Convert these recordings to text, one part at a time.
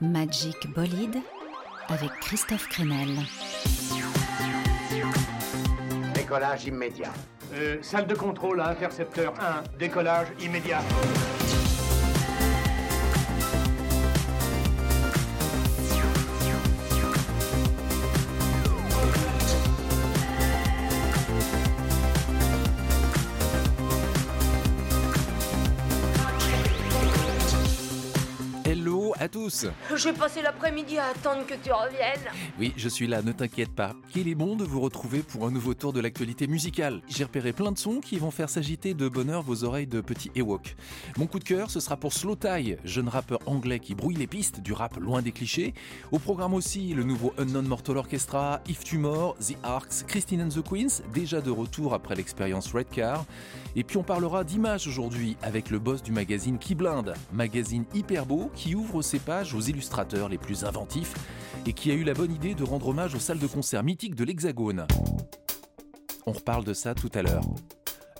Magic Bolide avec Christophe Crenel. Décollage immédiat. Euh, salle de contrôle à intercepteur 1, décollage immédiat. Tous J'ai passé l'après-midi à attendre que tu reviennes. Oui, je suis là, ne t'inquiète pas. Qu'il est bon de vous retrouver pour un nouveau tour de l'actualité musicale. J'ai repéré plein de sons qui vont faire s'agiter de bonheur vos oreilles de petits Ewok. Mon coup de cœur, ce sera pour Slow Tie, jeune rappeur anglais qui brouille les pistes du rap loin des clichés. Au programme aussi, le nouveau Unknown Mortal Orchestra, If Tumor, The Arcs, Christine and the Queens, déjà de retour après l'expérience Red Car. Et puis on parlera d'images aujourd'hui avec le boss du magazine Qui Blinde, magazine hyper beau qui ouvre ses pages aux illustrateurs les plus inventifs et qui a eu la bonne idée de rendre hommage aux salles de concert mythiques de l'Hexagone. On reparle de ça tout à l'heure.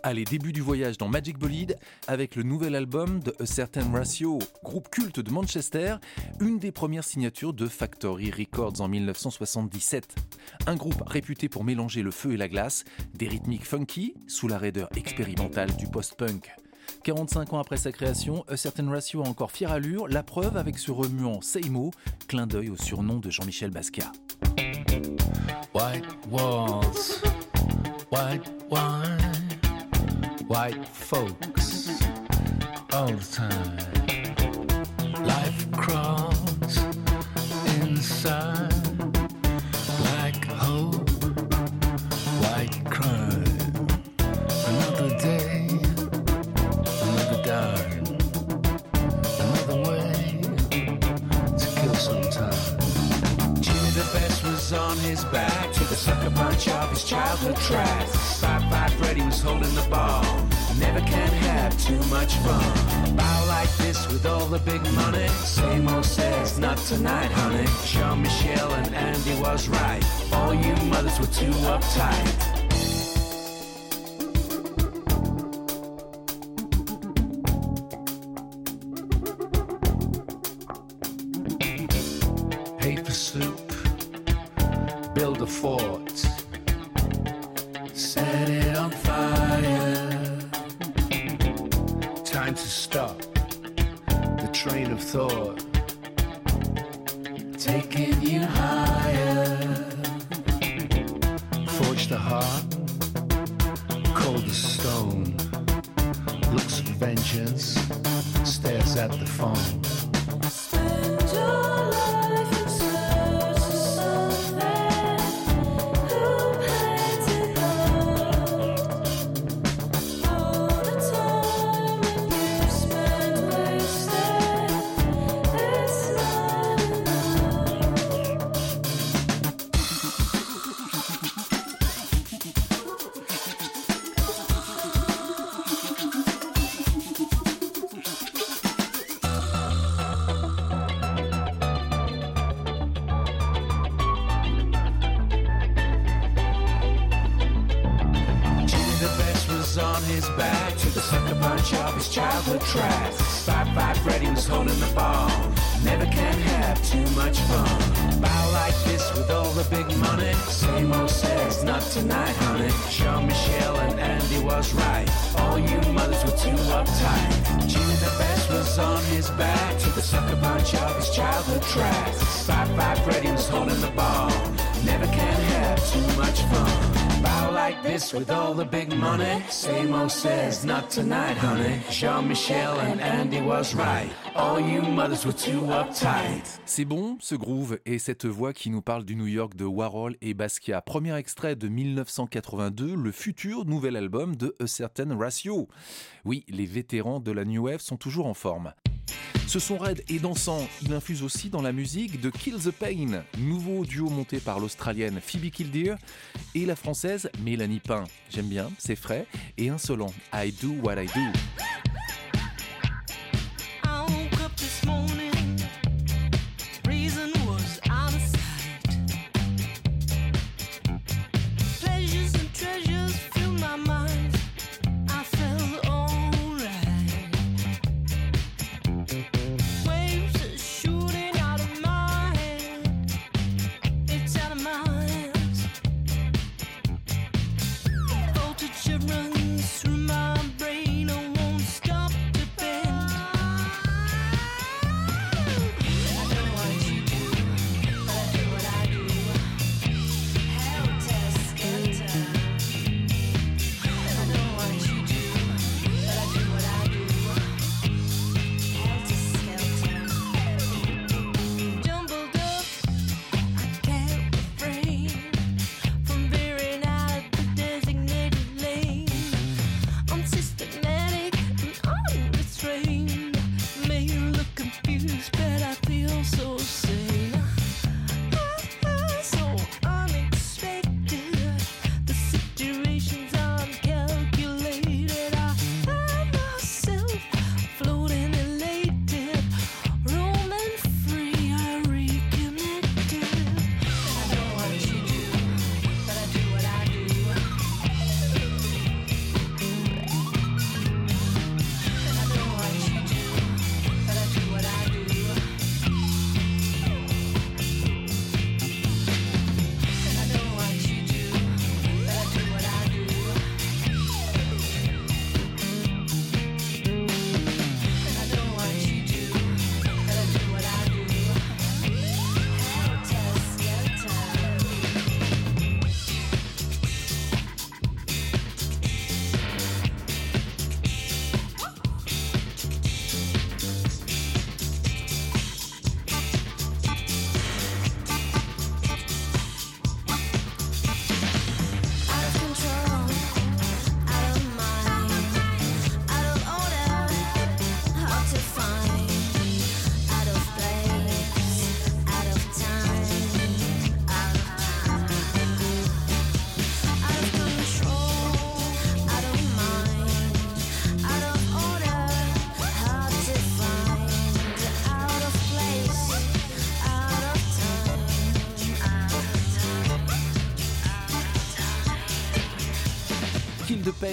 Allez, début du voyage dans Magic Bolide avec le nouvel album de A Certain Ratio, groupe culte de Manchester, une des premières signatures de Factory Records en 1977. Un groupe réputé pour mélanger le feu et la glace, des rythmiques funky sous la raideur expérimentale du post-punk. 45 ans après sa création, A Certain Ratio a encore fière allure, la preuve avec ce remuant Seymour, clin d'œil au surnom de Jean-Michel Basquiat. White walls, white wine, white folks, all the time. Life crawls Punch off his childhood tracks Five Five Freddy was holding the ball. Never can have too much fun. Bow like this with all the big money. Same old says, not tonight honey. Jean-Michel and Andy was right. All you mothers were too uptight C'est bon, ce groove et cette voix qui nous parle du New York de Warhol et Basquiat. Premier extrait de 1982, le futur nouvel album de A Certain Ratio. Oui, les vétérans de la New Wave sont toujours en forme. Ce son raide et dansant, il infuse aussi dans la musique de Kill the Pain, nouveau duo monté par l'Australienne Phoebe Killdeer et la Française Mélanie Pain. J'aime bien, c'est frais et insolent. I do what I do.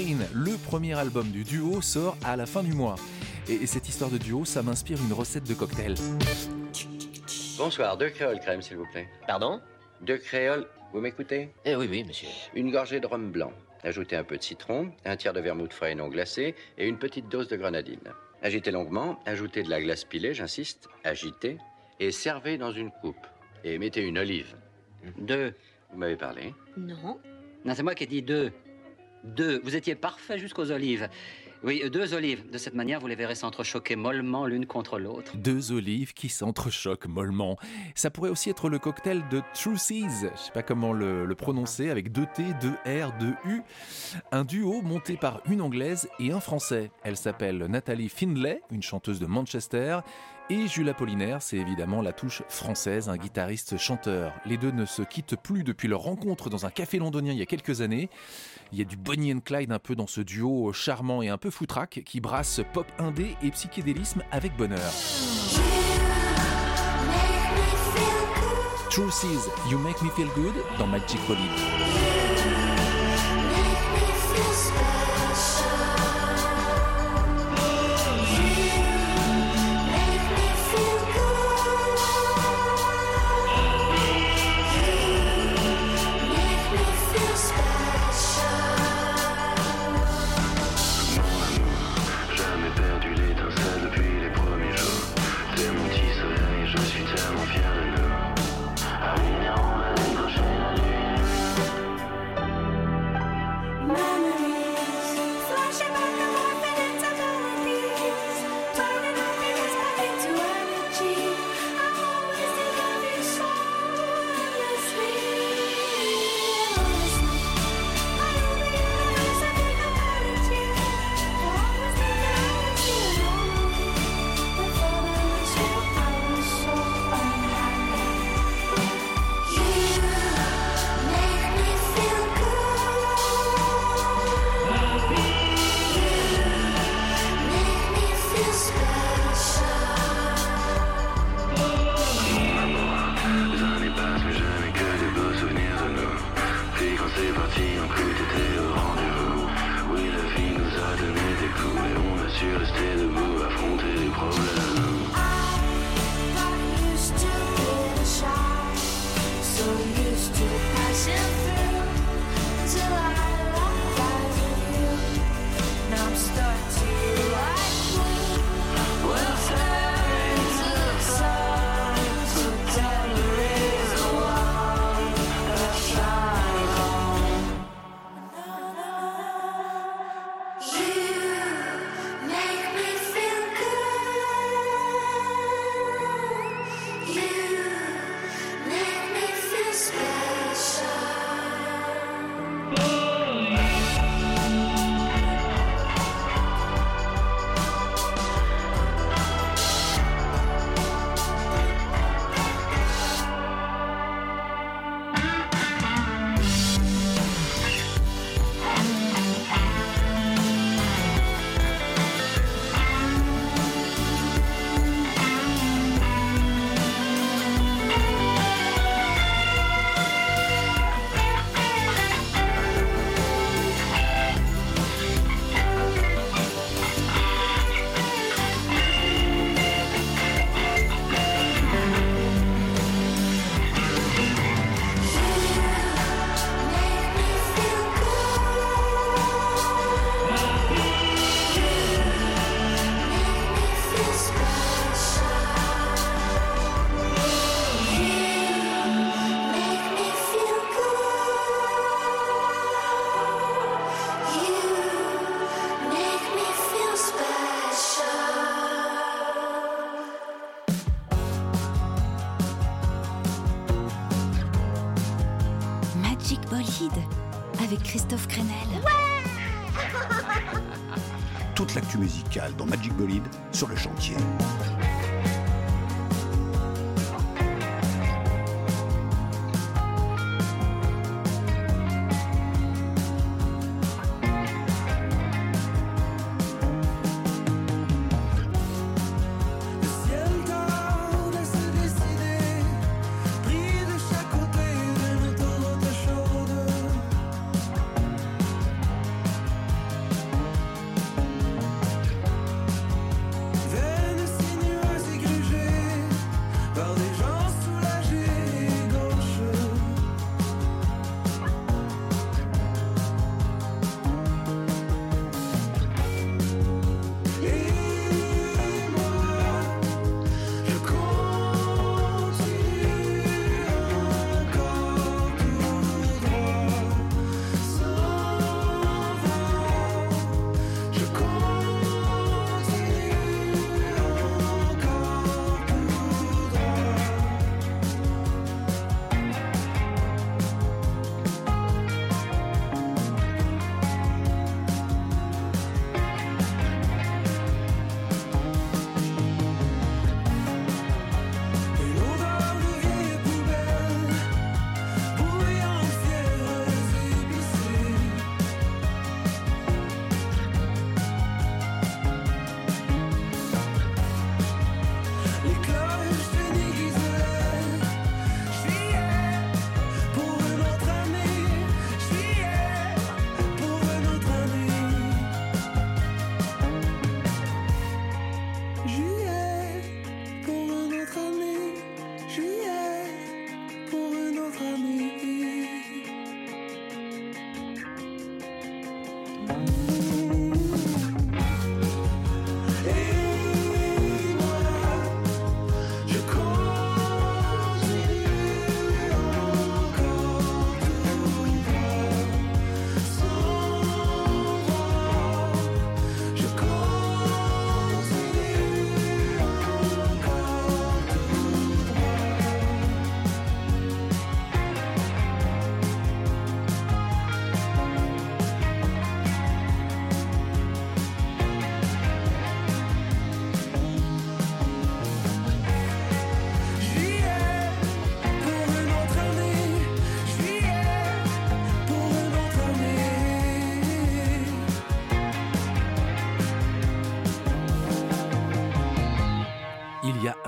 Pain, le premier album du duo, sort à la fin du mois. Et cette histoire de duo, ça m'inspire une recette de cocktail. Bonsoir, deux créoles crème, s'il vous plaît. Pardon? Deux créoles, vous m'écoutez? Eh oui, oui, monsieur. Une gorgée de rhum blanc. Ajoutez un peu de citron, un tiers de vermouth frais et non glacé et une petite dose de grenadine. Agitez longuement, ajoutez de la glace pilée, j'insiste, agitez, et servez dans une coupe. Et mettez une olive. Deux, vous m'avez parlé. Non. Non, c'est moi qui ai dit deux. Deux. Vous étiez parfait jusqu'aux olives. Oui, deux olives. De cette manière, vous les verrez s'entrechoquer mollement l'une contre l'autre. Deux olives qui s'entrechoquent mollement. Ça pourrait aussi être le cocktail de True Seas, je sais pas comment le, le prononcer, avec deux T, deux R, deux U. Un duo monté par une anglaise et un français. Elle s'appelle Nathalie Findlay, une chanteuse de Manchester. Et Jules Apollinaire, c'est évidemment la touche française, un guitariste-chanteur. Les deux ne se quittent plus depuis leur rencontre dans un café londonien il y a quelques années. Il y a du Bonnie and Clyde un peu dans ce duo charmant et un peu foutraque qui brasse pop indé et psychédélisme avec bonheur. You Make Me Feel Good dans.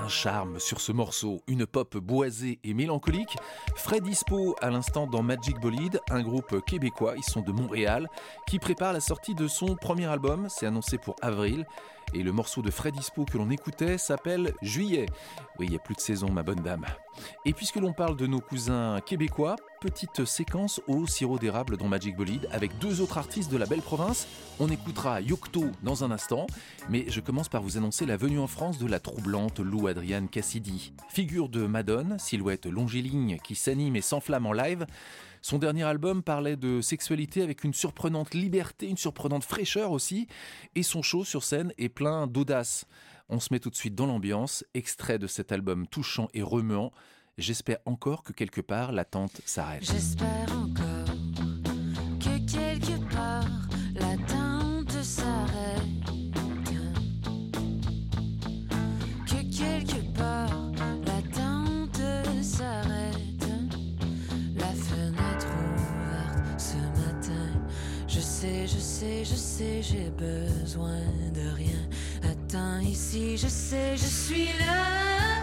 Charme sur ce morceau, une pop boisée et mélancolique. Fred Dispo à l'instant dans Magic Bolide, un groupe québécois, ils sont de Montréal, qui prépare la sortie de son premier album, c'est annoncé pour avril. Et le morceau de Fred Dispo que l'on écoutait s'appelle Juillet. Oui, il n'y a plus de saison, ma bonne dame. Et puisque l'on parle de nos cousins québécois, petite séquence au sirop d'érable dans Magic Bolide avec deux autres artistes de la belle province. On écoutera Yocto dans un instant, mais je commence par vous annoncer la venue en France de la troublante Lou Adrienne Cassidy. Figure de Madone, silhouette longiligne qui s'anime et s'enflamme en live. Son dernier album parlait de sexualité avec une surprenante liberté, une surprenante fraîcheur aussi, et son show sur scène est plein d'audace. On se met tout de suite dans l'ambiance, extrait de cet album touchant et remuant. J'espère encore que quelque part l'attente s'arrête. Sais, je sais, je sais, j'ai besoin de rien. Attends ici, je sais, je suis là.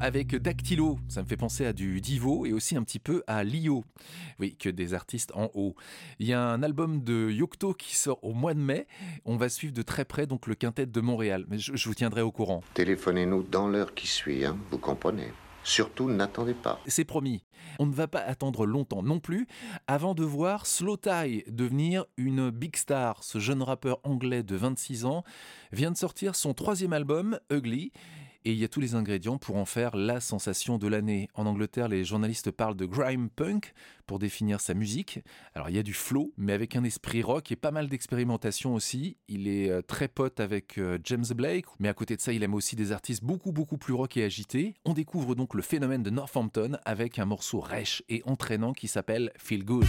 Avec Dactylo, ça me fait penser à du Divo et aussi un petit peu à Lio. Oui, que des artistes en haut. Il y a un album de Yocto qui sort au mois de mai. On va suivre de très près donc le quintet de Montréal. Mais je, je vous tiendrai au courant. Téléphonez-nous dans l'heure qui suit, hein, vous comprenez. Surtout, n'attendez pas. C'est promis. On ne va pas attendre longtemps non plus avant de voir Slow Tie devenir une big star. Ce jeune rappeur anglais de 26 ans vient de sortir son troisième album, Ugly. Et il y a tous les ingrédients pour en faire la sensation de l'année. En Angleterre, les journalistes parlent de grime punk pour définir sa musique. Alors il y a du flow, mais avec un esprit rock et pas mal d'expérimentation aussi. Il est euh, très pote avec euh, James Blake, mais à côté de ça, il aime aussi des artistes beaucoup beaucoup plus rock et agités. On découvre donc le phénomène de Northampton avec un morceau rêche et entraînant qui s'appelle Feel Good.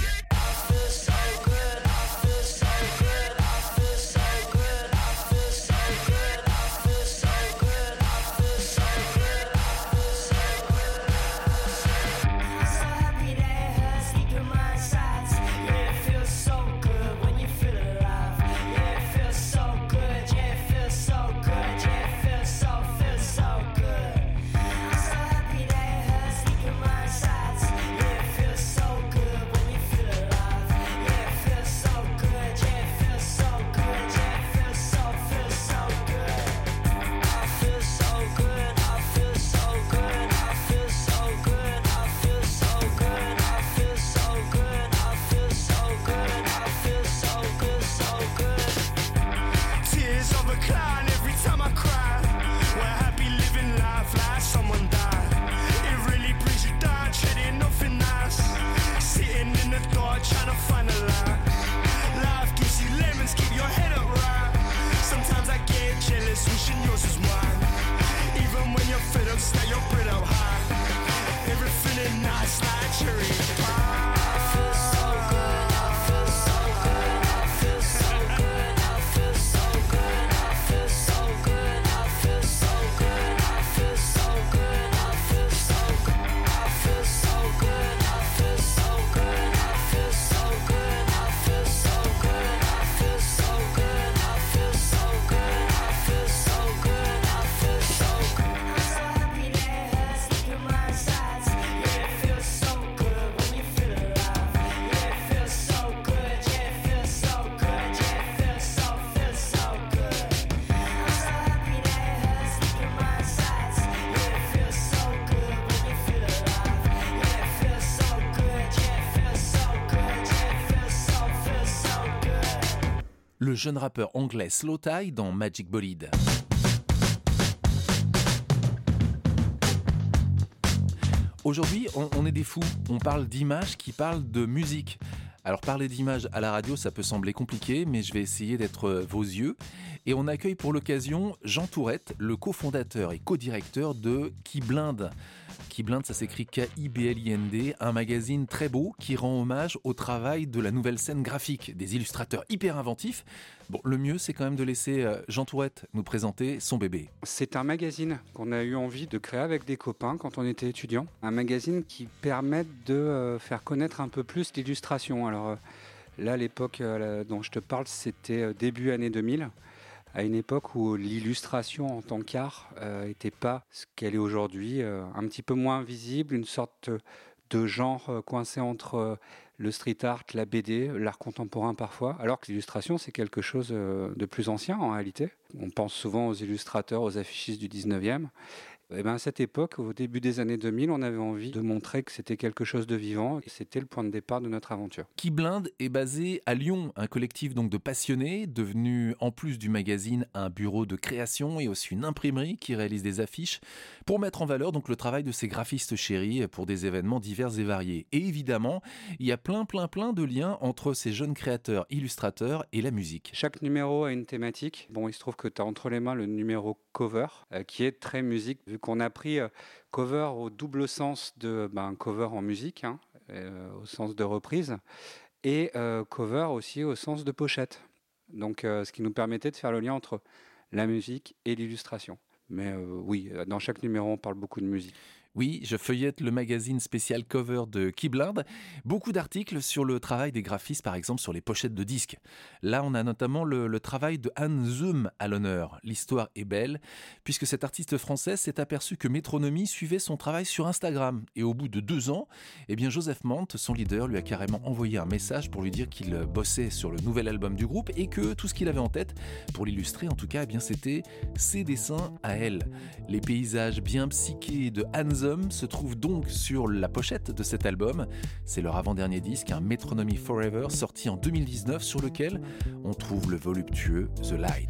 Jeune rappeur anglais Slow Tie dans Magic Bolide. Aujourd'hui, on, on est des fous. On parle d'images qui parlent de musique. Alors parler d'images à la radio, ça peut sembler compliqué, mais je vais essayer d'être euh, vos yeux. Et on accueille pour l'occasion Jean Tourette, le cofondateur et co-directeur de Qui Blinde. Qui Blinde, ça s'écrit K-I-B-L-I-N-D, un magazine très beau qui rend hommage au travail de la nouvelle scène graphique, des illustrateurs hyper inventifs. Bon, le mieux, c'est quand même de laisser euh, Jean Tourette nous présenter son bébé. C'est un magazine qu'on a eu envie de créer avec des copains quand on était étudiant. Un magazine qui permet de euh, faire connaître un peu plus l'illustration. Alors euh, là, l'époque dont je te parle, c'était début année 2000, à une époque où l'illustration en tant qu'art n'était pas ce qu'elle est aujourd'hui, euh, un petit peu moins visible, une sorte de genre euh, coincé entre euh, le street art, la BD, l'art contemporain parfois, alors que l'illustration c'est quelque chose euh, de plus ancien en réalité. On pense souvent aux illustrateurs, aux affichistes du 19e. Et ben à cette époque, au début des années 2000, on avait envie de montrer que c'était quelque chose de vivant et c'était le point de départ de notre aventure. Qui Blinde est basé à Lyon, un collectif donc de passionnés, devenu en plus du magazine un bureau de création et aussi une imprimerie qui réalise des affiches pour mettre en valeur donc le travail de ces graphistes chéris pour des événements divers et variés. Et évidemment, il y a plein plein plein de liens entre ces jeunes créateurs illustrateurs et la musique. Chaque numéro a une thématique. Bon, il se trouve que tu as entre les mains le numéro cover, euh, qui est très musique, vu qu'on a pris euh, cover au double sens de ben, cover en musique, hein, euh, au sens de reprise, et euh, cover aussi au sens de pochette. Donc, euh, ce qui nous permettait de faire le lien entre la musique et l'illustration. Mais euh, oui, euh, dans chaque numéro, on parle beaucoup de musique. Oui, je feuillette le magazine spécial cover de Keyblade. Beaucoup d'articles sur le travail des graphistes, par exemple sur les pochettes de disques. Là, on a notamment le, travail de Anne Zoom à l'honneur. L'histoire est belle, puisque cette artiste française s'est aperçue que Métronomie suivait son travail sur Instagram. Et au bout de deux ans, eh bien Joseph Mante, son leader, lui a carrément envoyé un message pour lui dire qu'il bossait sur le nouvel album du groupe et que tout ce qu'il avait en tête, pour l'illustrer en tout cas, eh bien c'était ses dessins à elle. Les paysages bien psychés de Anne Se trouvent donc sur la pochette de cet album. C'est leur avant-dernier disque, un Metronomy Forever, sorti en 2019, sur lequel on trouve le voluptueux The Light.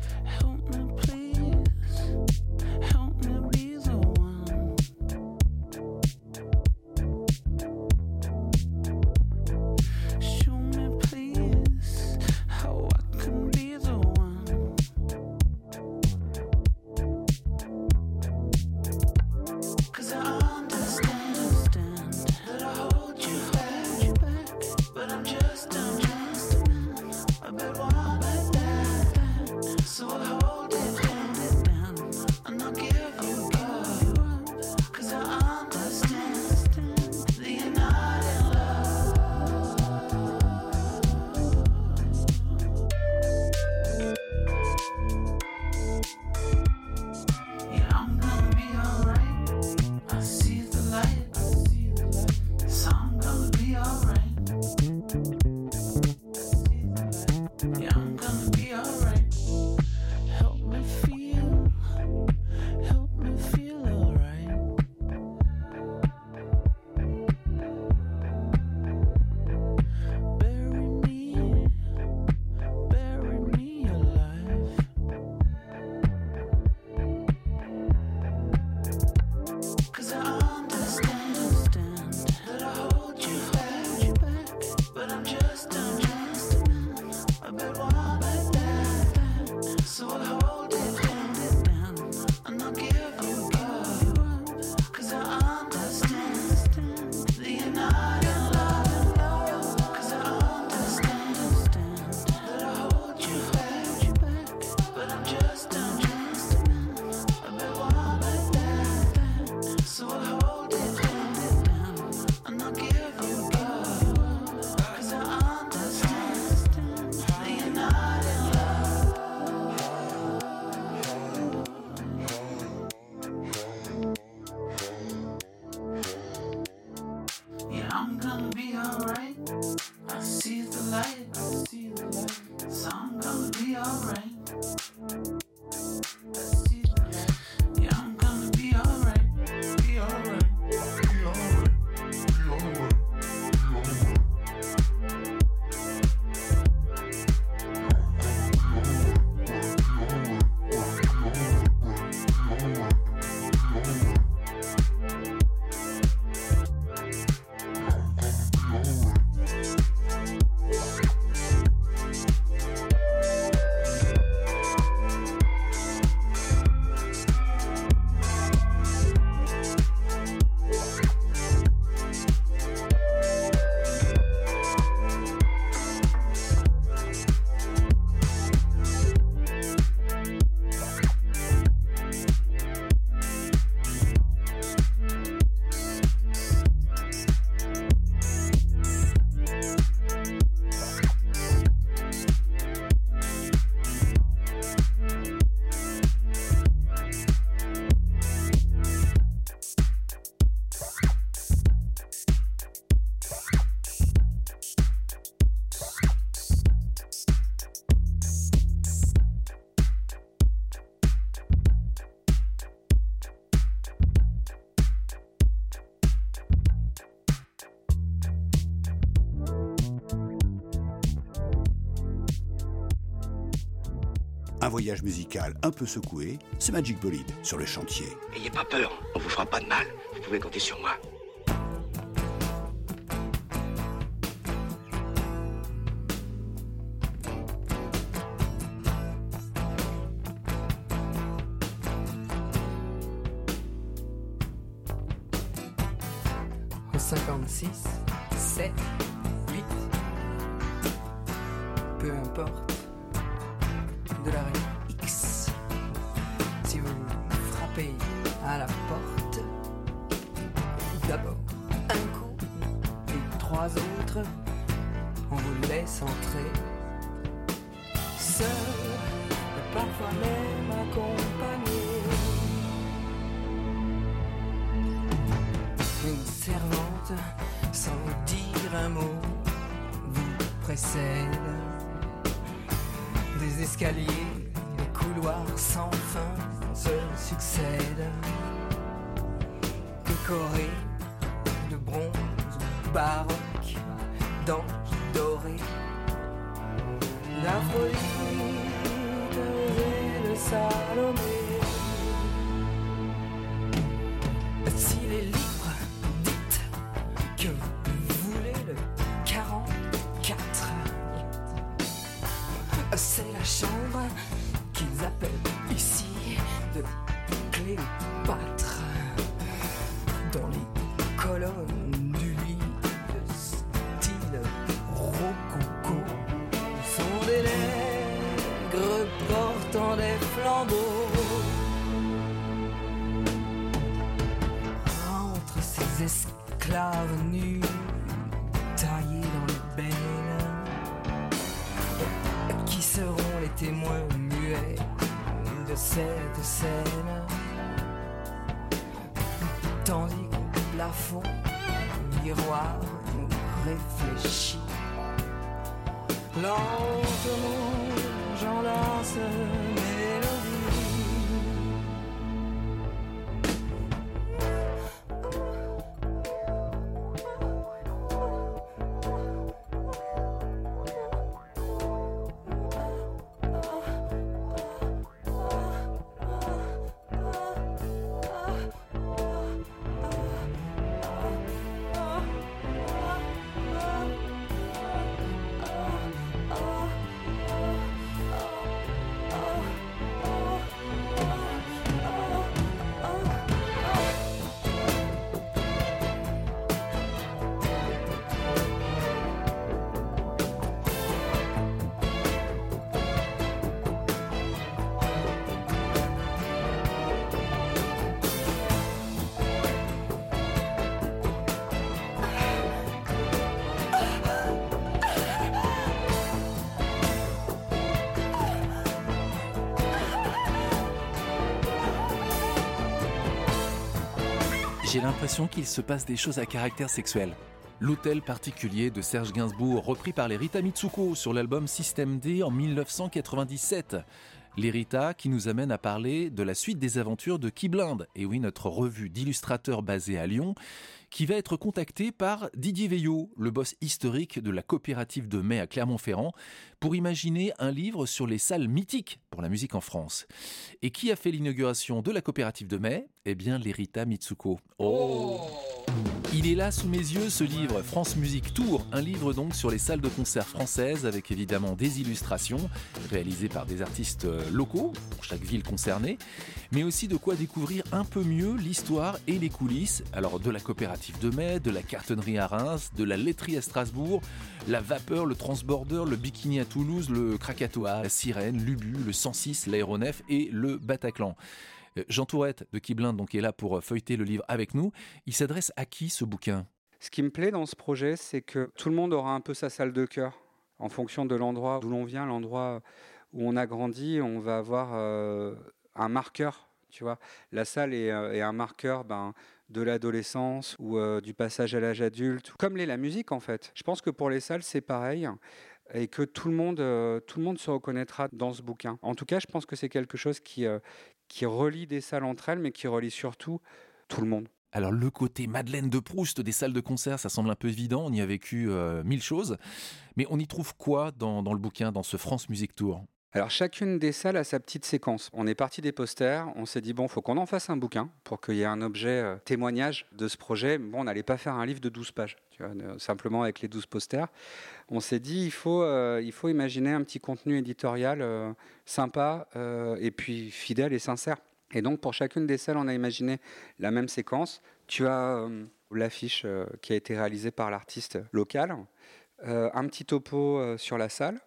Un voyage musical un peu secoué, c'est Magic Bolide sur le chantier. Ayez pas peur, on vous fera pas de mal. Vous pouvez compter sur moi. sorrow oh, me. J'ai l'impression qu'il se passe des choses à caractère sexuel. L'hôtel particulier de Serge Gainsbourg, repris par les Rita Mitsuko sur l'album System D en 1997. Les Rita qui nous amène à parler de la suite des aventures de Key Blind, et oui, notre revue d'illustrateurs basée à Lyon, qui va être contactée par Didier Veillot, le boss historique de la coopérative de mai à Clermont-Ferrand, pour imaginer un livre sur les salles mythiques pour la musique en France. Et qui a fait l'inauguration de la coopérative de mai? Eh bien, les Rita Mitsuko. Oh il est là sous mes yeux ce livre, France Musique Tour, un livre donc sur les salles de concert françaises avec évidemment des illustrations réalisées par des artistes euh, locaux pour chaque ville concernée, mais aussi de quoi découvrir un peu mieux l'histoire et les coulisses, alors de la coopérative de mai, de la cartonnerie à Reims, de la laiterie à Strasbourg, la vapeur, le transborder, le bikini à Toulouse, le Krakatoa, la sirène, l'Ubu, le 106, l'aéronef et le Bataclan. Euh, Jean Tourette de Kiblin donc est là pour euh, feuilleter le livre avec nous. Il s'adresse à qui ce bouquin? Ce qui me plaît dans ce projet, c'est que tout le monde aura un peu sa salle de cœur. En fonction de l'endroit d'où l'on vient, l'endroit où on a grandi, on va avoir euh, un marqueur. Tu vois, la salle est, un marqueur ben, de l'adolescence ou euh, du passage à l'âge adulte, comme l'est la musique en fait. Je pense que pour les salles, c'est pareil et que tout le monde, euh, tout le monde se reconnaîtra dans ce bouquin. En tout cas, je pense que c'est quelque chose qui, euh, qui relie des salles entre elles, mais qui relie surtout tout le monde. Alors le côté Madeleine de Proust des salles de concert, ça semble un peu évident, on y a vécu mille choses, mais on y trouve quoi dans, dans le bouquin, dans ce France Music Tour? Alors chacune des salles a sa petite séquence. On est parti des posters, on s'est dit bon, faut qu'on en fasse un bouquin pour qu'il y ait un objet euh, témoignage de ce projet. Bon, on n'allait pas faire un livre de 12 pages, euh, simplement avec les 12 posters. On s'est dit il faut, euh, il faut imaginer un petit contenu éditorial sympa et puis fidèle et sincère. Et donc pour chacune des salles, on a imaginé la même séquence. Tu as l'affiche qui a été réalisée par l'artiste local, un petit topo sur la salle,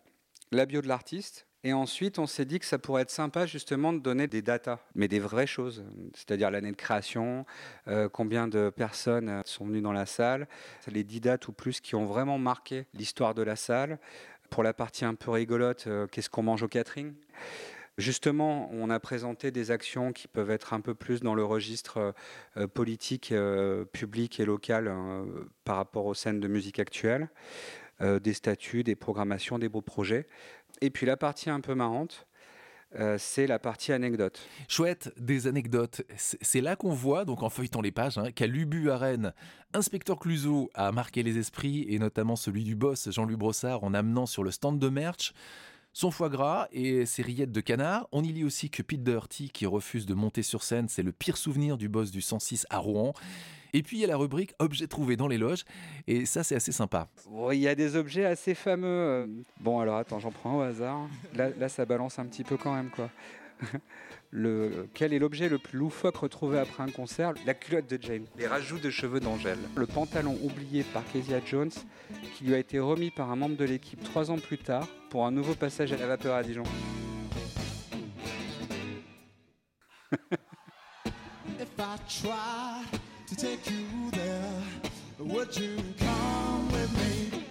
la bio de l'artiste. Et ensuite, on s'est dit que ça pourrait être sympa justement de donner des datas, mais des vraies choses, c'est-à-dire l'année de création, euh, combien de personnes euh, sont venues dans la salle, les 10 dates ou plus qui ont vraiment marqué l'histoire de la salle. Pour la partie un peu rigolote, euh, qu'est-ce qu'on mange au catering? Justement, on a présenté des actions qui peuvent être un peu plus dans le registre politique, public et local euh, par rapport aux scènes de musique actuelles, euh, des statuts, des programmations, des beaux projets. Et puis la partie un peu marrante, euh, c'est la partie anecdote. Chouette, des anecdotes. C'est là qu'on voit, donc en feuilletant les pages, hein, qu'à l'Ubu à Rennes, Inspecteur Cluseau a marqué les esprits, et notamment celui du boss Jean-Louis Brossard, en amenant sur le stand de merch son foie gras et ses rillettes de canard. On y lit aussi que Pete Doherty, qui refuse de monter sur scène, c'est le pire souvenir du boss du 106 à Rouen. Et puis il y a la rubrique Objets trouvés dans les loges, et ça c'est assez sympa. Il y a des objets assez fameux. euh. Bon, alors attends, j'en prends un au hasard. Là, là, ça balance un petit peu quand même, quoi. Le, quel est l'objet le plus loufoque retrouvé après un concert? La culotte de James. Les rajouts de cheveux d'Angèle. Le pantalon oublié par Kezia Jones, qui lui a été remis par un membre de l'équipe trois ans plus tard pour un nouveau passage à la vapeur à Dijon. If I tried to take you there, would you come with me?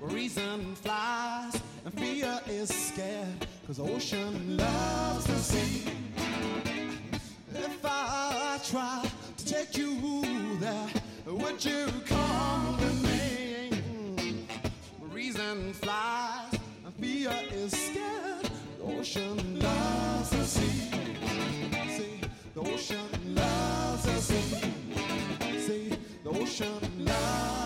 Reason flies and fear is scared, cause ocean loves the sea. If I try to take you there, would you come with me? Reason flies and fear is scared, the ocean loves the sea. See, the ocean ocean now.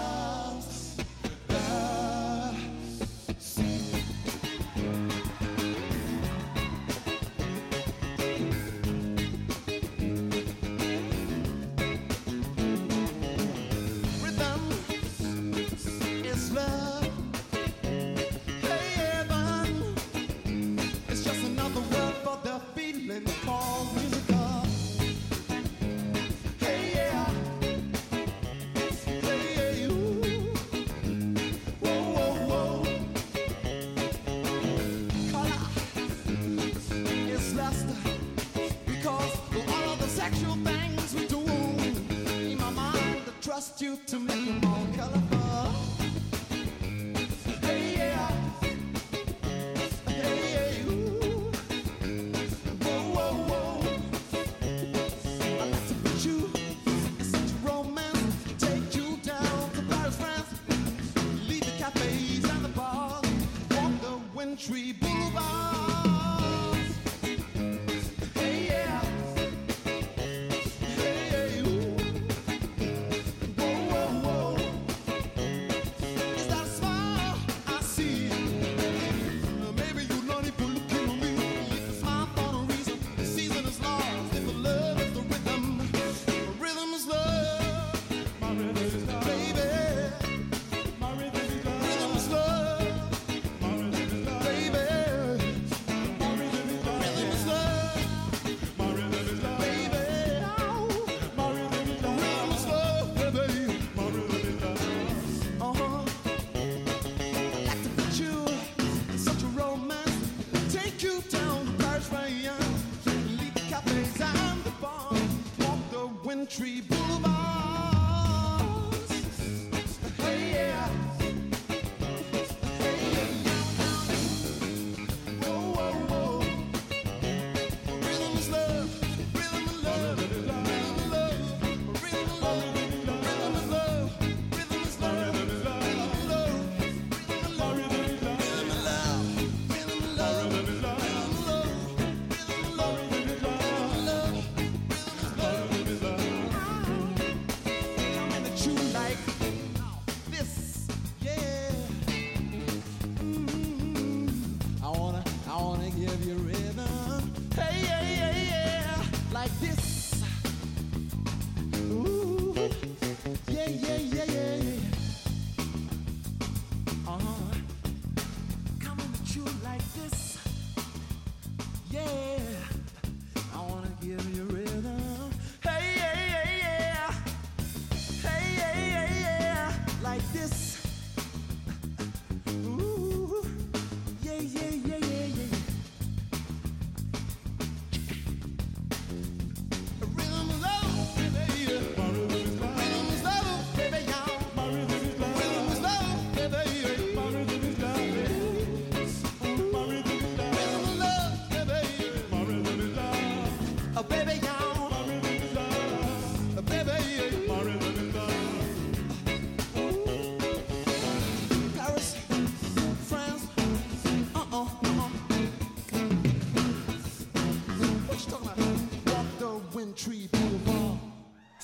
You to make them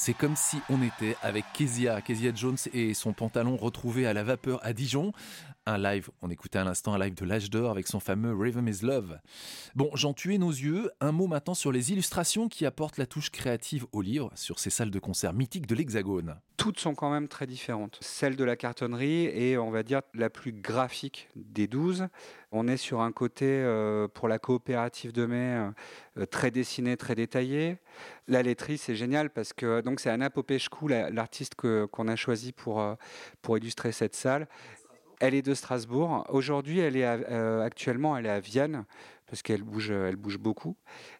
C'est comme si on était avec Kezia, Kezia Jones et son pantalon retrouvé à la vapeur à Dijon. Un live, on écoutait à l'instant un live de l'âge d'or avec son fameux Rhythm is Love. Bon, j'en tuais nos yeux. Un mot maintenant sur les illustrations qui apportent la touche créative au livre, sur ces salles de concert mythiques de l'Hexagone. Toutes sont quand même très différentes. Celle de la cartonnerie est, on va dire, la plus graphique des 12. On est sur un côté, euh, pour la coopérative de mai, euh, très dessiné, très détaillé. La laiterie, c'est génial parce que c'est Anna Popescu, la- l'artiste qu'on a choisi pour, euh, pour illustrer cette salle. Elle est de Strasbourg. Aujourd'hui, elle est euh, actuellement, elle est à Vienne parce qu'elle bouge, elle bouge beaucoup.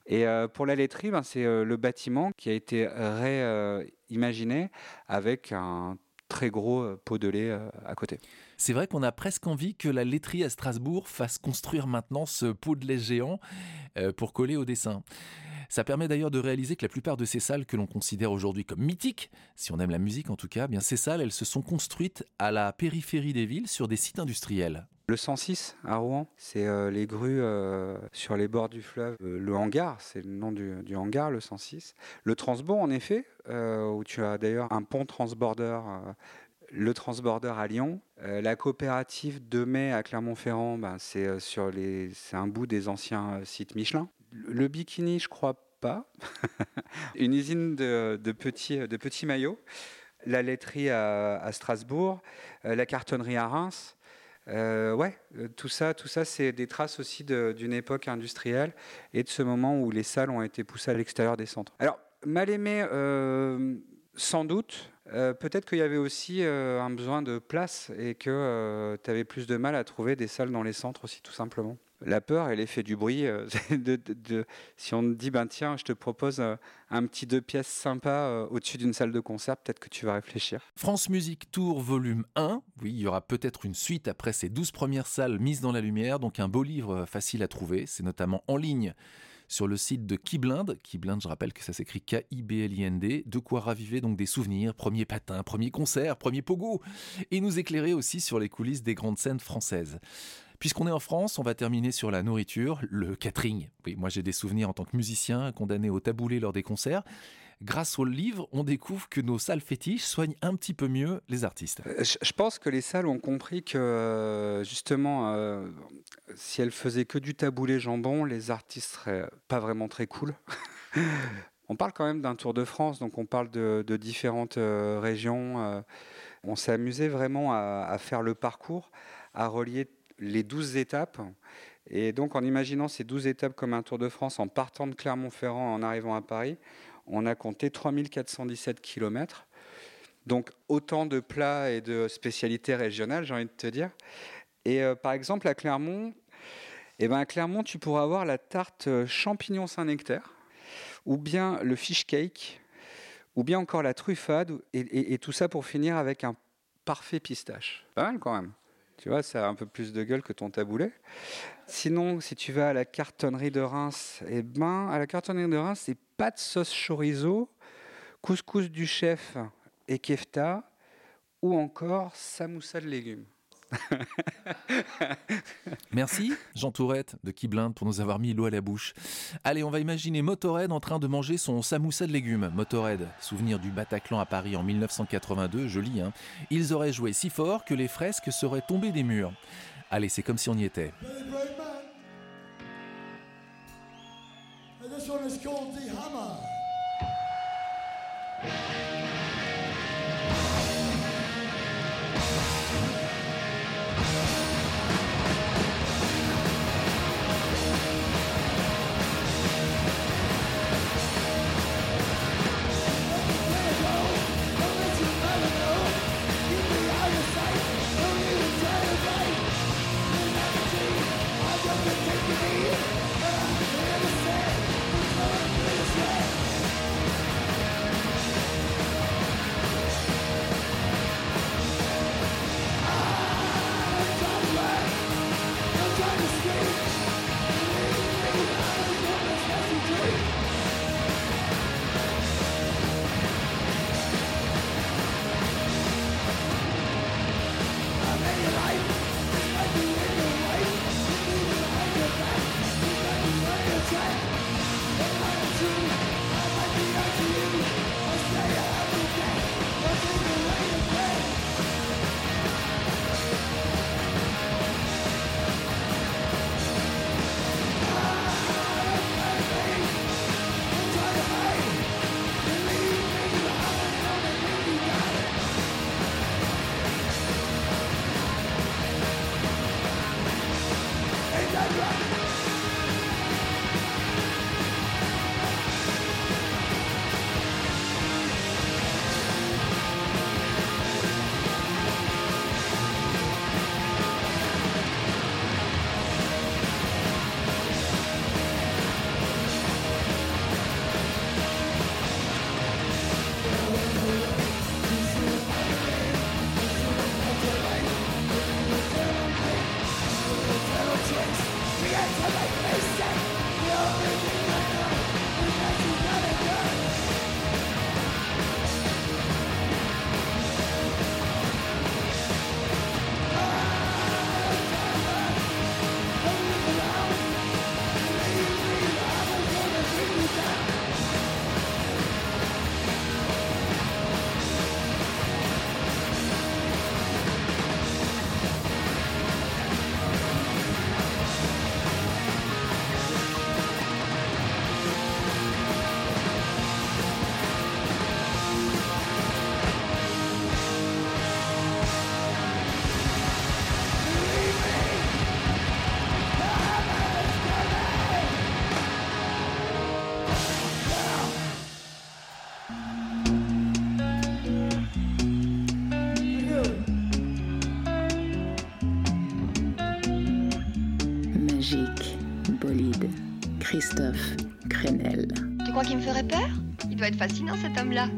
Et euh, pour la laiterie, ben, c'est euh, le bâtiment qui a été réimaginé avec un très gros euh, pot de lait euh, à côté. C'est vrai qu'on a presque envie que la laiterie à Strasbourg fasse construire maintenant ce pot de lait géant euh, pour coller au dessin. Ça permet d'ailleurs de réaliser que la plupart de ces salles que l'on considère aujourd'hui comme mythiques, si on aime la musique en tout cas, bien ces salles, elles se sont construites à la périphérie des villes sur des sites industriels. Le 106 à Rouen, c'est euh, les grues euh, sur les bords du fleuve. Euh, le hangar, c'est le nom du, hangar, le 106. Le transbord, en effet, où tu as d'ailleurs un pont transborder, le transborder à Lyon. La coopérative de mai à Clermont-Ferrand, ben, c'est sur les, c'est un bout des anciens sites Michelin. Le, bikini, je crois pas. Une usine de, petits, maillots. La laiterie à, Strasbourg, euh, la cartonnerie à Reims. Euh, ouais, euh, tout ça, tout ça, c'est des traces aussi d'une époque industrielle et de ce moment où les salles ont été poussées à l'extérieur des centres. Alors, mal aimé, sans doute. Peut-être qu'il y avait aussi un besoin de place et que tu avais plus de mal à trouver des salles dans les centres aussi, tout simplement. La peur et l'effet du bruit, euh, de, si on dit, ben tiens, je te propose euh, un petit deux pièces sympa euh, au-dessus d'une salle de concert, peut-être que tu vas réfléchir. France Musique Tour volume 1. Oui, il y aura peut-être une suite après ces 12 premières salles mises dans la lumière, donc un beau livre facile à trouver. C'est notamment en ligne sur le site de Kiblind. Kiblind, je rappelle que ça s'écrit K-I-B-L-I-N-D. De quoi raviver donc des souvenirs, premier patin, premier concert, premier pogo, et nous éclairer aussi sur les coulisses des grandes scènes françaises. Puisqu'on est en France, on va terminer sur la nourriture, le catering. Oui, moi j'ai des souvenirs en tant que musicien condamné au taboulé lors des concerts. Grâce au livre, on découvre que nos salles fétiches soignent un petit peu mieux les artistes. Euh, Je, pense que les salles ont compris que euh, justement, euh, si elles faisaient que du taboulé jambon, les artistes seraient pas vraiment très cool. on parle quand même d'un Tour de France, donc on parle de, différentes régions. on s'est amusé vraiment à faire le parcours, à relier les 12 étapes. Et donc en imaginant ces 12 étapes comme un Tour de France, en partant de Clermont-Ferrand en arrivant à Paris, on a compté 3417 kilomètres. Donc autant de plats et de spécialités régionales, j'ai envie de te dire. Et euh, par exemple à Clermont, eh ben Clermont, tu pourras avoir la tarte euh, champignon Saint-Nectaire, ou bien le fish cake, ou bien encore la truffade, et, et- et tout ça pour finir avec un parfait pistache. Pas mal quand même. Tu vois, ça a un peu plus de gueule que ton taboulet. Sinon, si tu vas à la cartonnerie de Reims, eh ben, à la cartonnerie de Reims, c'est pas de sauce chorizo, couscous du chef et kefta, ou encore samoussa de légumes. Merci Jean Tourette de Kiblind pour nous avoir mis l'eau à la bouche. Allez, on va imaginer Motorhead en train de manger son samoussa de légumes. Motorhead, souvenir du Bataclan à Paris en 1982, joli hein. Ils auraient joué si fort que les fresques seraient tombées des murs. Allez, c'est comme si on y était. Peur? Il doit être fascinant cet homme-là.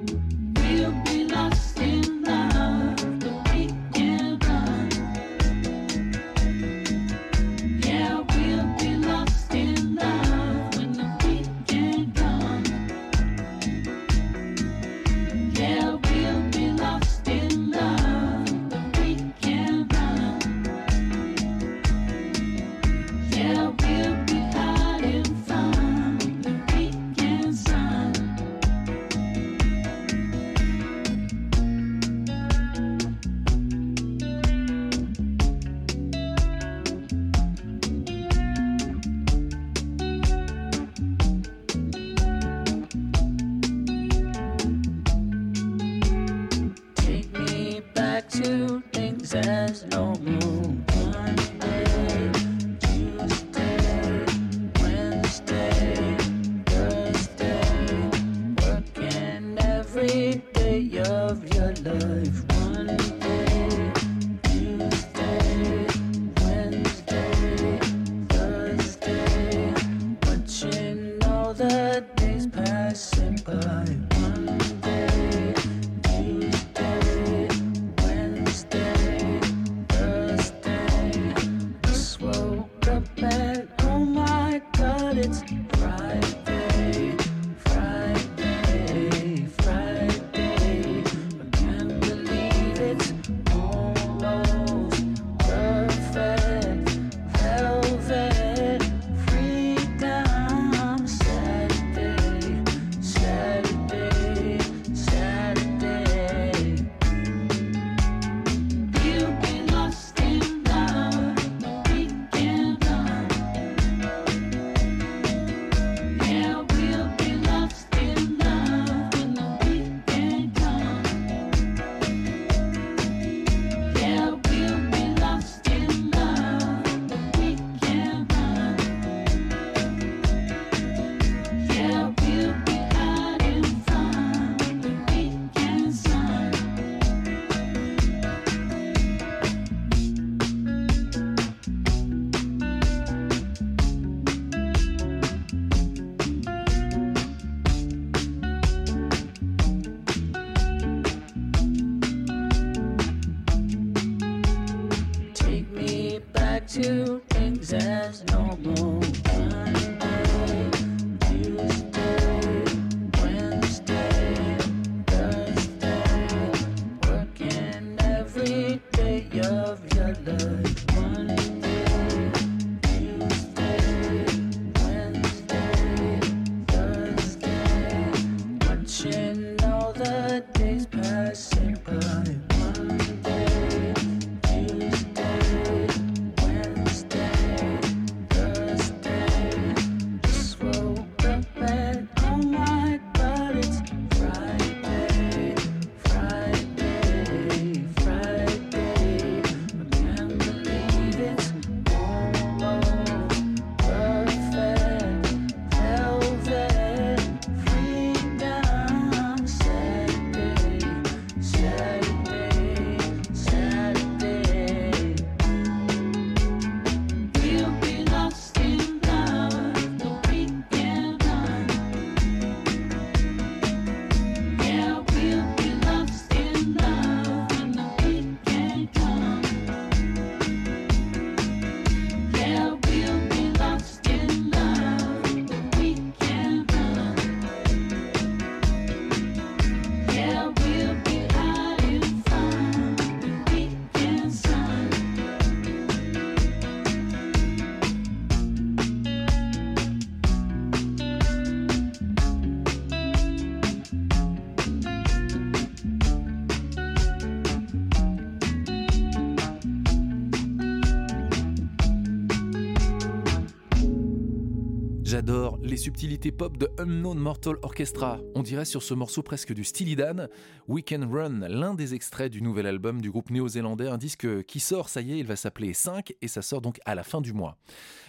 Subtilités pop de Unknown Mortal Orchestra. On dirait sur ce morceau presque du Steely Dan. We Can Run, l'un des extraits du nouvel album du groupe néo-zélandais, un disque qui sort, ça y est, il va s'appeler 5 et ça sort donc à la fin du mois.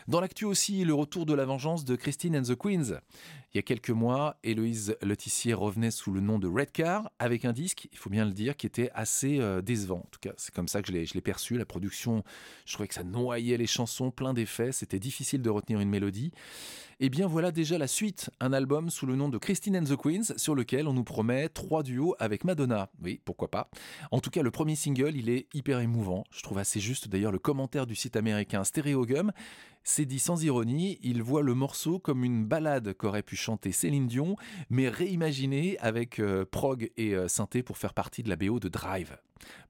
Dans l'actu aussi, le retour de la vengeance de Christine and the Queens. Il y a quelques mois, Héloïse Letissier revenait sous le nom de Redcar avec un disque, il faut bien le dire, qui était assez euh, décevant. En tout cas, c'est comme ça que je l'ai perçu. La production, je trouvais que ça noyait les chansons, plein d'effets, c'était difficile de retenir une mélodie. Et bien voilà déjà la suite, un album sous le nom de Christine and the Queens, sur lequel on nous promet trois duos avec Madonna. Oui, pourquoi pas. En tout cas, le premier single, il est hyper émouvant. Je trouve assez juste d'ailleurs le commentaire du site américain Stereogum. C'est dit sans ironie, il voit le morceau comme une balade qu'aurait pu chanter Céline Dion, mais réimaginée avec euh, prog et euh, synthé pour faire partie de la BO de Drive.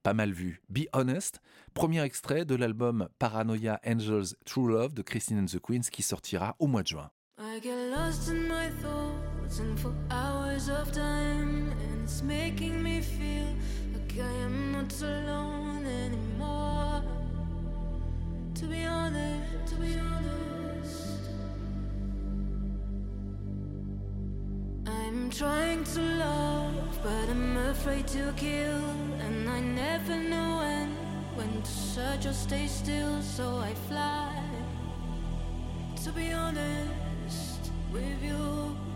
Pas mal vu. Be Honest, premier extrait de l'album Paranoia Angels True Love de Christine and the Queens qui sortira au mois de juin. I get lost in my thoughts and for hours of time, and it's making me feel like I am not alone anymore. To be honest, to be honest, I'm trying to love, but I'm afraid to kill, and I never know when, when to search or stay still, so I fly. To be honest with you.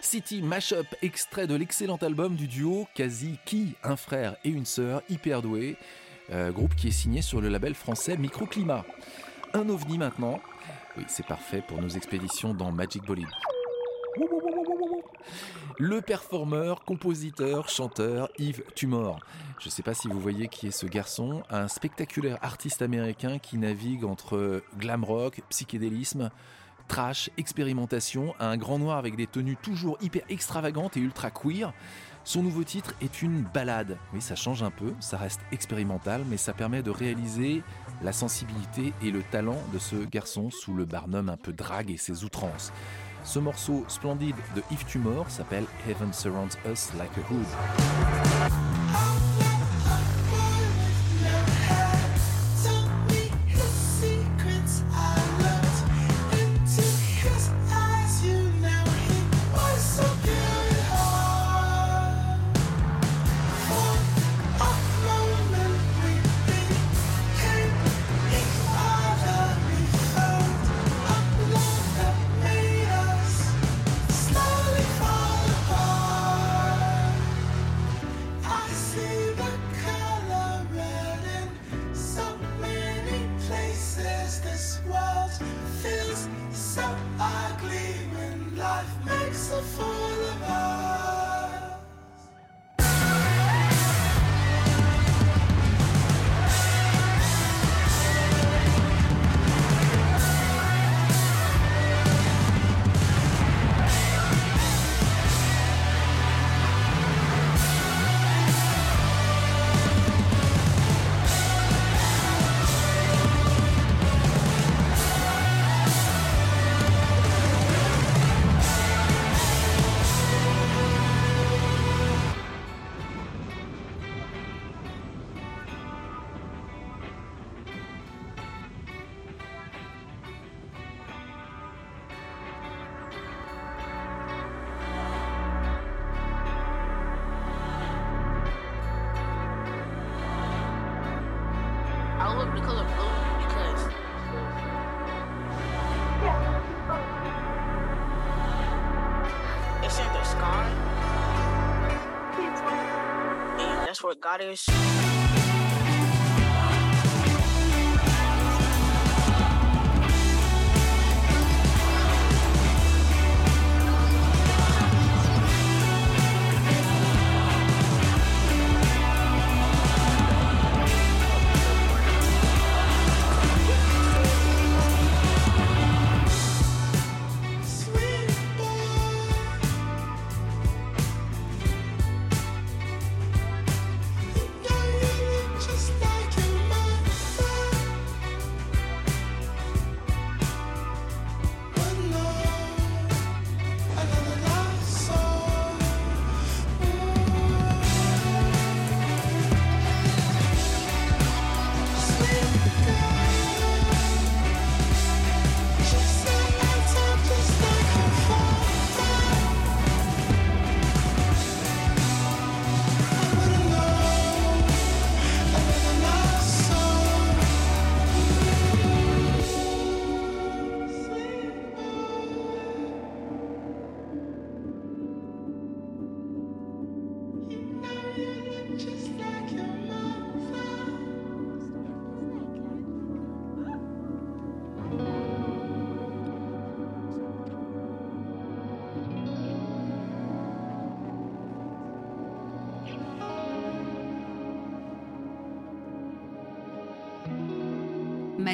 City Mashup, extrait de l'excellent album du duo Quasi Qui, un frère et une sœur hyper doués. Euh, groupe qui est signé sur le label français Microclimat. Un ovni maintenant. Oui, c'est parfait pour nos expéditions dans Magic Bolide. Le performeur, compositeur, chanteur Yves Tumor. Je ne sais pas si vous voyez qui est ce garçon, un spectaculaire artiste américain qui navigue entre glam rock, psychédélisme, trash, expérimentation, un grand noir avec des tenues toujours hyper extravagantes et ultra queer. Son nouveau titre est une balade. Oui, ça change un peu, ça reste expérimental, mais ça permet de réaliser la sensibilité et le talent de ce garçon sous le barnum un peu drague et ses outrances. Ce morceau splendide de Yves Tumor s'appelle Heaven Surrounds Us Like a Hood. Scottish.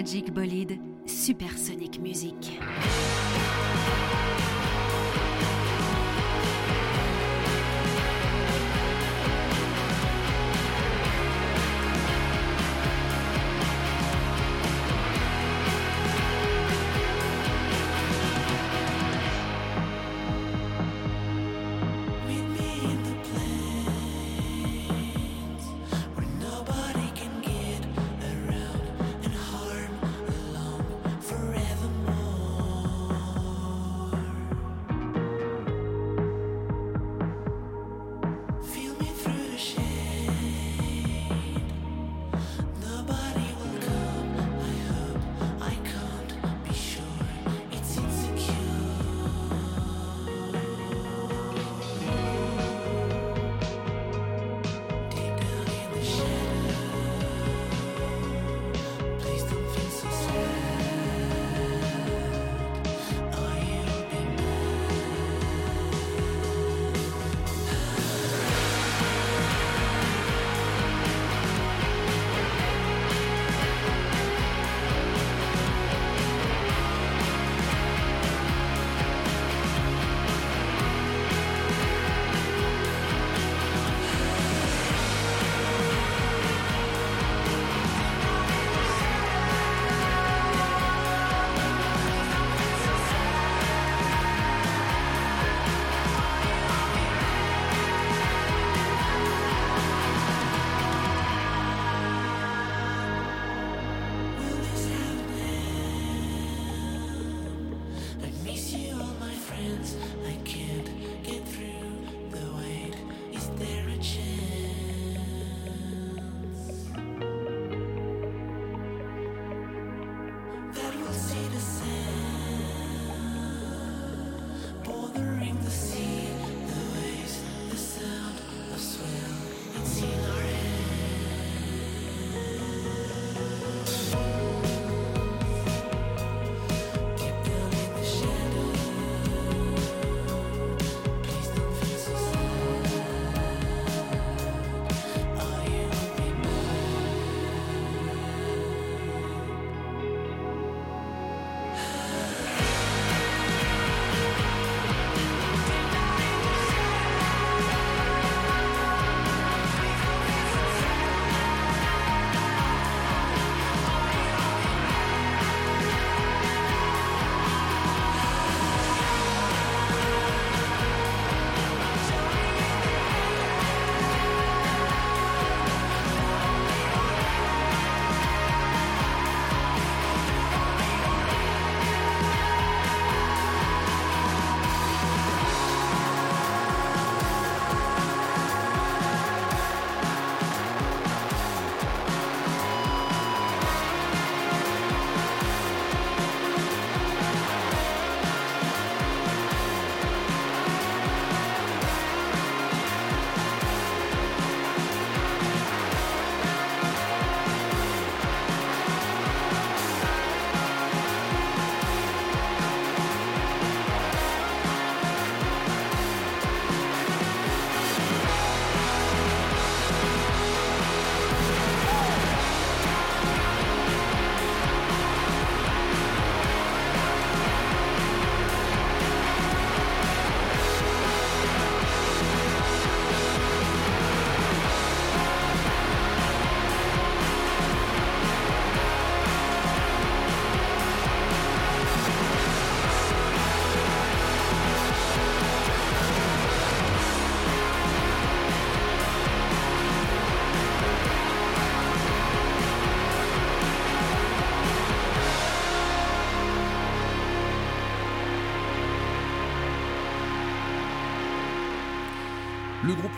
Magic Bolide, Supersonic Music.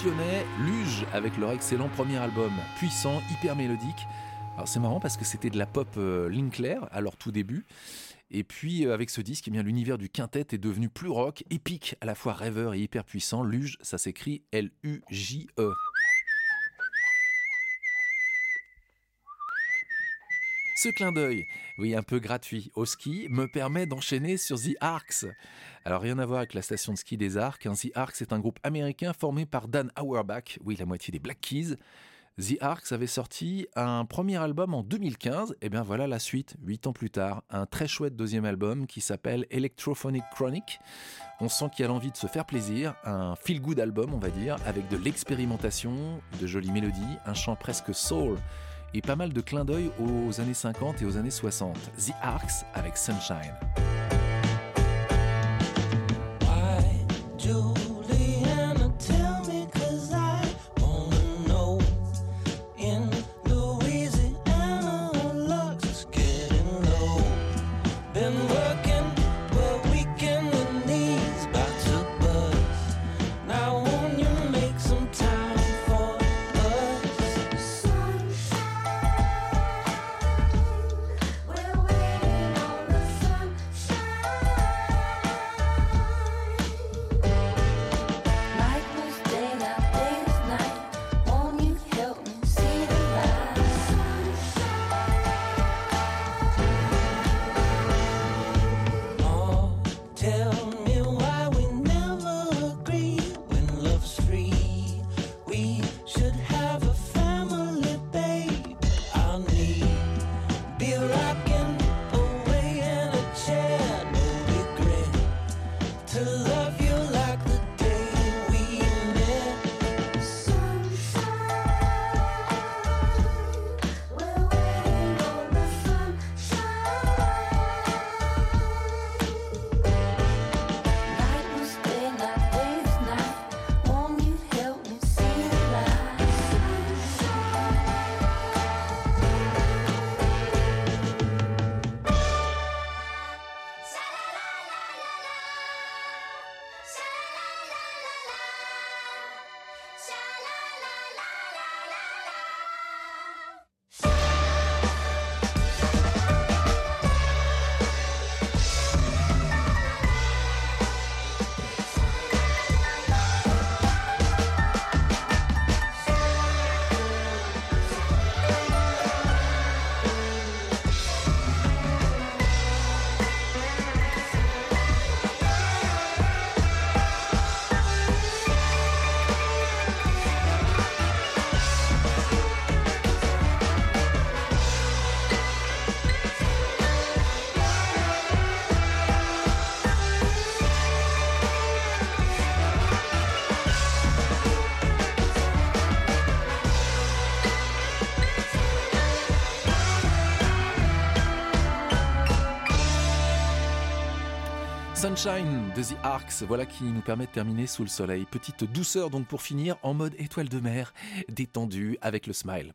Lyonnais, Luge, avec leur excellent premier album, puissant, hyper mélodique. Alors c'est marrant parce que c'était de la pop euh, Linkler à leur tout début. Et puis euh, avec ce disque, eh bien l'univers du quintet est devenu plus rock, épique, à la fois rêveur et hyper puissant. Luge, ça s'écrit L-U-J-E. Ce clin d'œil, oui un peu gratuit, au ski, me permet d'enchaîner sur The Arcs. Alors rien à voir avec la station de ski des Arcs, hein. The Arcs est un groupe américain formé par Dan Auerbach, oui la moitié des Black Keys. The Arcs avait sorti un premier album en 2015, et bien voilà la suite, huit ans plus tard, un très chouette deuxième album qui s'appelle Electrophonic Chronic. On sent qu'il y a l'envie de se faire plaisir, un feel-good album on va dire, avec de l'expérimentation, de jolies mélodies, un chant presque soul et pas mal de clins d'œil aux années 50 et aux années 60. The Arcs avec Sunshine. Sunshine de The Arcs, voilà qui nous permet de terminer sous le soleil. Petite douceur donc pour finir en mode étoile de mer, détendu avec le smile.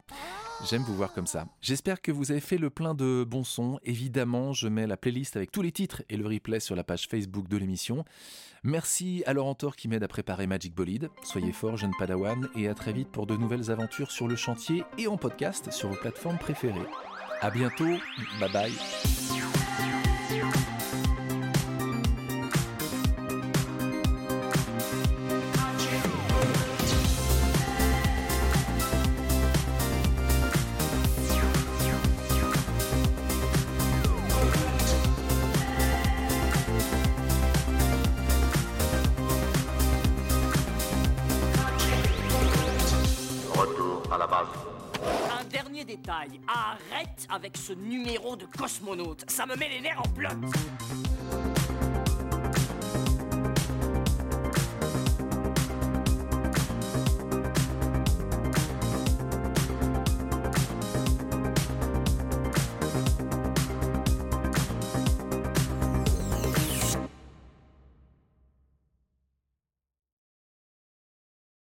J'aime vous voir comme ça. J'espère que vous avez fait le plein de bons sons. Évidemment, je mets la playlist avec tous les titres et le replay sur la page Facebook de l'émission. Merci à Laurent Thor qui m'aide à préparer Magic Bolide. Soyez forts, jeune Padawan, et à très vite pour de nouvelles aventures sur le chantier et en podcast sur vos plateformes préférées. À bientôt, bye bye. Un dernier détail, arrête avec ce numéro de cosmonaute, ça me met les nerfs en bloc.